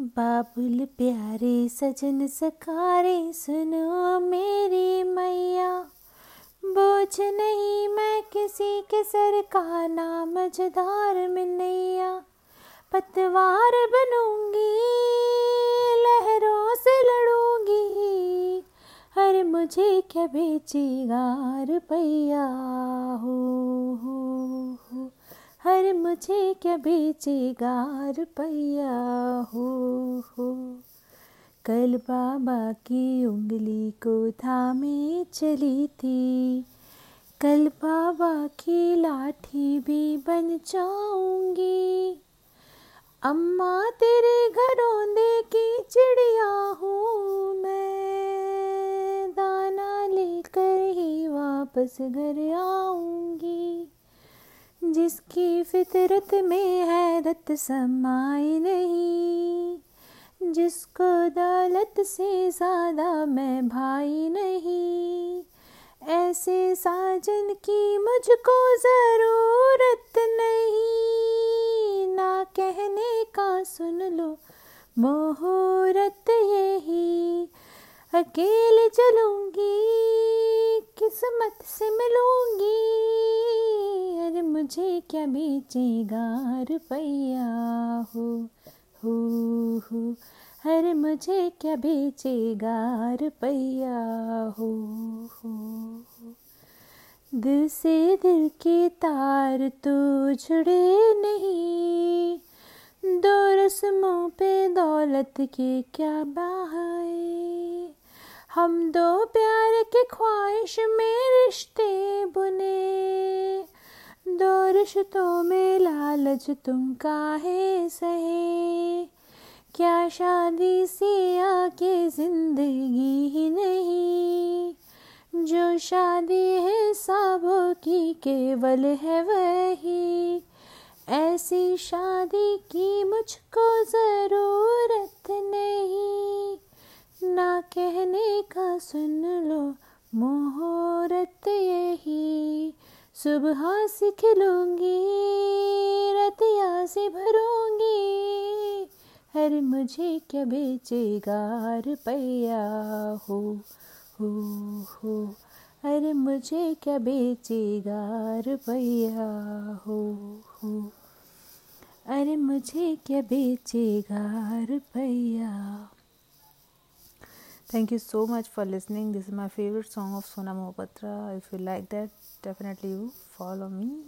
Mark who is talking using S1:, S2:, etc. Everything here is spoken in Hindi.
S1: बाबुल प्यारे सजन सकारे सुनो मेरी मैया। बोझ नहीं मैं किसी के सर का नाम जदार नैया पतवार बनूँगी, लहरों से लड़ूँगी, हर मुझे क्या बेचेगा रुपया हो हो हो। हर मुझे क्या बेचेगा रुपया हो हो। कल बाबा की उंगली को थामे चली थी। कल बाबा की लाठी भी बन जाऊँगी। अम्मा तेरे घरों दे की चिड़िया हूँ मैं। दाना लेकर ही वापस घर आऊँगी। जिसकी फितरत में हैरत समाई नहीं, जिसको दौलत से ज़्यादा मैं भाई नहीं, ऐसे साजन की मुझको ज़रूरत नहीं। ना कहने का सुन लो, मुहूर्त यही, अकेले चलूँगी, किस्मत से मिलूँगी। मुझे क्या बेचेगा रुपया हो? हो हो अरे मुझे क्या बेचेगा रुपया हो हो। दिल से दिल के तार तो जुड़े नहीं। दो रस्मों पे दौलत के क्या बहाए? हम दो प्यार के ख्वाहिश में रिश्ते बुने। दो रिश्तों में लालच तुम काहे सहे? क्या शादी से आके ज़िंदगी ही नहीं? जो शादी है साबों की केवल है वही। ऐसी शादी की मुझको ज़रूरत नहीं। सुबह से खिलूँगी रतिया से भरूँगी। हर मुझे क्या बेचेगा रुपया हो हो हो। अरे मुझे क्या बेचेगा रुपया हो हो। अरे मुझे क्या बेचेगा रुपया Thank you so much for listening. This is my favorite song of Sona Mohapatra. If you like that, definitely you follow me